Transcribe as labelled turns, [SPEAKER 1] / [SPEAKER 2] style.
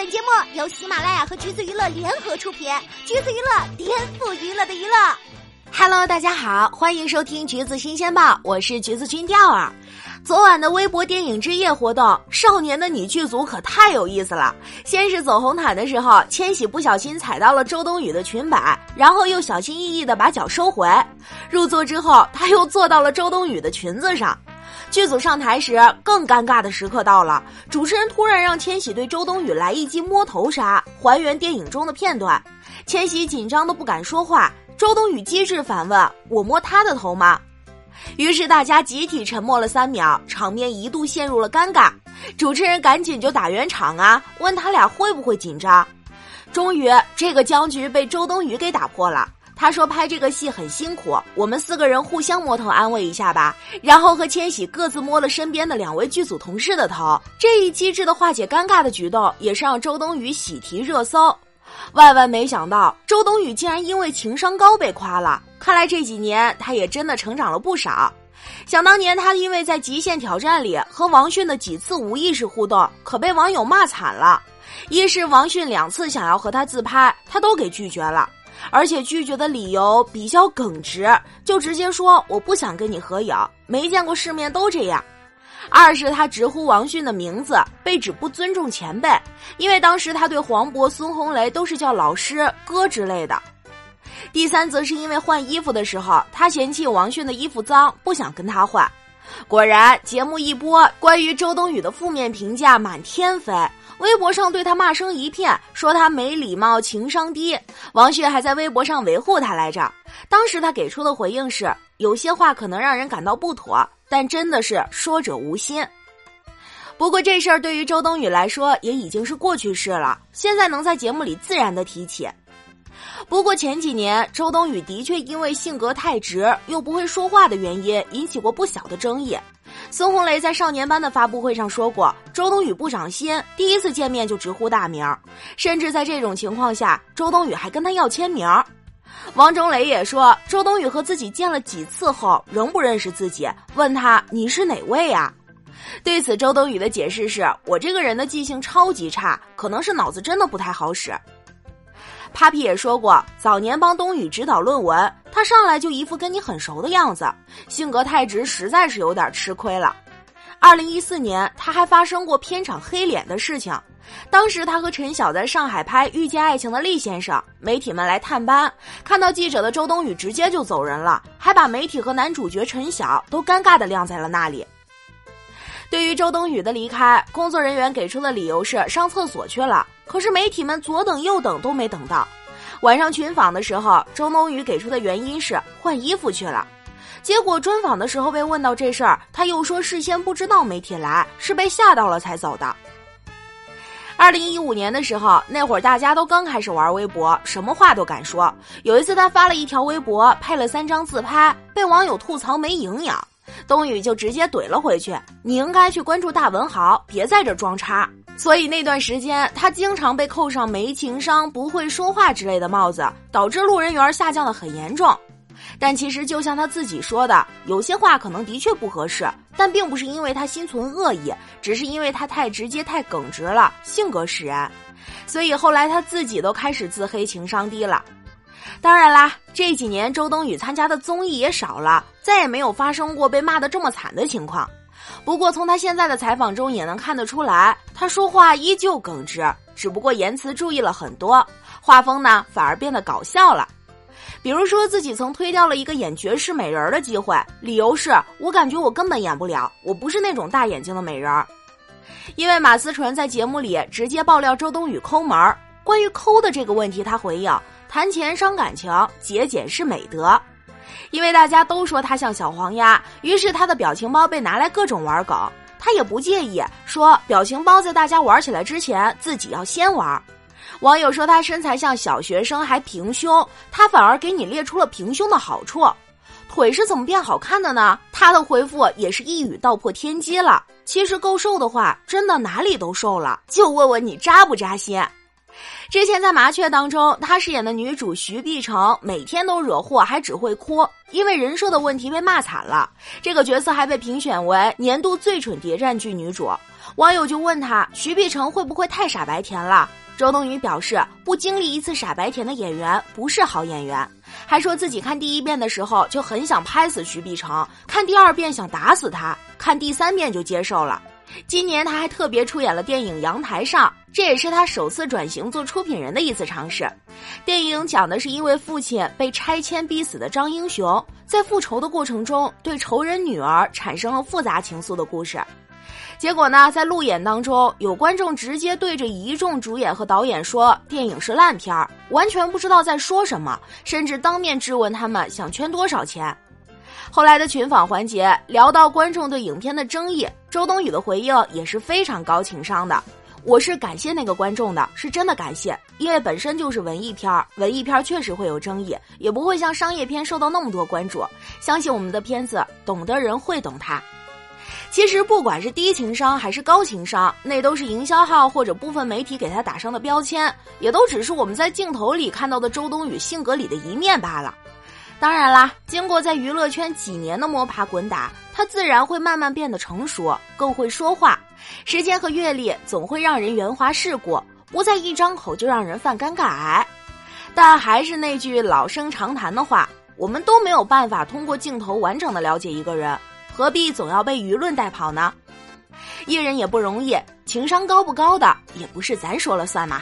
[SPEAKER 1] 本节目由喜马拉雅和橘子娱乐联合出品，橘子娱乐颠覆娱乐的娱乐。Hello，大家好，欢迎收听橘子新鲜报，我是橘子君钓儿。昨晚的微博电影之夜活动，《少年的你》剧组可太有意思了。先是走红毯的时候，千玺不小心踩到了周冬雨的裙摆，然后又小心翼翼的把脚收回。入座之后，他又坐到了周冬雨的裙子上。剧组上台时，更尴尬的时刻到了。主持人突然让千玺对周冬雨来一记摸头杀，还原电影中的片段。千玺紧张的不敢说话。周冬雨机智反问：“我摸她的头吗？”于是大家集体沉默了三秒，场面一度陷入了尴尬。主持人赶紧就打圆场啊，问他俩会不会紧张。终于，这个僵局被周冬雨给打破了。他说：“拍这个戏很辛苦，我们四个人互相摸头安慰一下吧。”然后和千玺各自摸了身边的两位剧组同事的头。这一机智的化解尴尬的举动，也是让周冬雨喜提热搜。万万没想到，周冬雨竟然因为情商高被夸了。看来这几年她也真的成长了不少。想当年，她因为在《极限挑战》里和王迅的几次无意识互动，可被网友骂惨了。一是王迅两次想要和她自拍，她都给拒绝了。而且拒绝的理由比较耿直，就直接说我不想跟你合影，没见过世面都这样。二是他直呼王迅的名字，被指不尊重前辈，因为当时他对黄渤、孙红雷都是叫老师、哥之类的。第三则是因为换衣服的时候，他嫌弃王迅的衣服脏，不想跟他换。果然，节目一播，关于周冬雨的负面评价满天飞。微博上对她骂声一片，说她没礼貌、情商低。王迅还在微博上维护他来着。当时他给出的回应是：有些话可能让人感到不妥，但真的是说者无心。不过这事儿对于周冬雨来说也已经是过去式了，现在能在节目里自然的提起。不过前几年，周冬雨的确因为性格太直又不会说话的原因，引起过不小的争议。孙红雷在少年班的发布会上说过，周冬雨不长心，第一次见面就直呼大名，甚至在这种情况下，周冬雨还跟他要签名。王中磊也说，周冬雨和自己见了几次后仍不认识自己，问他你是哪位呀？对此，周冬雨的解释是我这个人的记性超级差，可能是脑子真的不太好使。Papi 也说过，早年帮冬雨指导论文，他上来就一副跟你很熟的样子，性格太直，实在是有点吃亏了。二零一四年，他还发生过片场黑脸的事情，当时他和陈晓在上海拍《遇见爱情的厉先生》，媒体们来探班，看到记者的周冬雨直接就走人了，还把媒体和男主角陈晓都尴尬的晾在了那里。对于周冬雨的离开，工作人员给出的理由是上厕所去了。可是媒体们左等右等都没等到，晚上群访的时候，周冬雨给出的原因是换衣服去了。结果专访的时候被问到这事儿，他又说事先不知道媒体来，是被吓到了才走的。二零一五年的时候，那会儿大家都刚开始玩微博，什么话都敢说。有一次他发了一条微博，配了三张自拍，被网友吐槽没营养，冬雨就直接怼了回去：“你应该去关注大文豪，别在这装叉。”所以那段时间，他经常被扣上没情商、不会说话之类的帽子，导致路人缘下降的很严重。但其实就像他自己说的，有些话可能的确不合适，但并不是因为他心存恶意，只是因为他太直接、太耿直了，性格使然。所以后来他自己都开始自黑情商低了。当然啦，这几年周冬雨参加的综艺也少了，再也没有发生过被骂的这么惨的情况。不过，从他现在的采访中也能看得出来，他说话依旧耿直，只不过言辞注意了很多，画风呢反而变得搞笑了。比如说，自己曾推掉了一个演绝世美人的机会，理由是我感觉我根本演不了，我不是那种大眼睛的美人。因为马思纯在节目里直接爆料周冬雨抠门儿，关于抠的这个问题，他回应：谈钱伤感情，节俭是美德。因为大家都说他像小黄鸭，于是他的表情包被拿来各种玩梗。他也不介意，说表情包在大家玩起来之前，自己要先玩。网友说他身材像小学生，还平胸，他反而给你列出了平胸的好处。腿是怎么变好看的呢？他的回复也是一语道破天机了。其实够瘦的话，真的哪里都瘦了，就问问你扎不扎心。之前在《麻雀》当中，他饰演的女主徐碧城每天都惹祸，还只会哭，因为人设的问题被骂惨了。这个角色还被评选为年度最蠢谍战剧女主。网友就问他徐碧城会不会太傻白甜了？周冬雨表示，不经历一次傻白甜的演员不是好演员，还说自己看第一遍的时候就很想拍死徐碧城，看第二遍想打死他，看第三遍就接受了。今年他还特别出演了电影《阳台上》，这也是他首次转型做出品人的一次尝试。电影讲的是因为父亲被拆迁逼死的张英雄，在复仇的过程中对仇人女儿产生了复杂情愫的故事。结果呢，在路演当中，有观众直接对着一众主演和导演说电影是烂片儿，完全不知道在说什么，甚至当面质问他们想圈多少钱。后来的群访环节聊到观众对影片的争议，周冬雨的回应也是非常高情商的。我是感谢那个观众的，是真的感谢，因为本身就是文艺片儿，文艺片儿确实会有争议，也不会像商业片受到那么多关注。相信我们的片子，懂的人会懂它。其实不管是低情商还是高情商，那都是营销号或者部分媒体给他打上的标签，也都只是我们在镜头里看到的周冬雨性格里的一面罢了。当然啦，经过在娱乐圈几年的摸爬滚打，他自然会慢慢变得成熟，更会说话。时间和阅历总会让人圆滑世故，不再一张口就让人犯尴尬癌。但还是那句老生常谈的话，我们都没有办法通过镜头完整的了解一个人。何必总要被舆论带跑呢？艺人也不容易，情商高不高的也不是咱说了算嘛。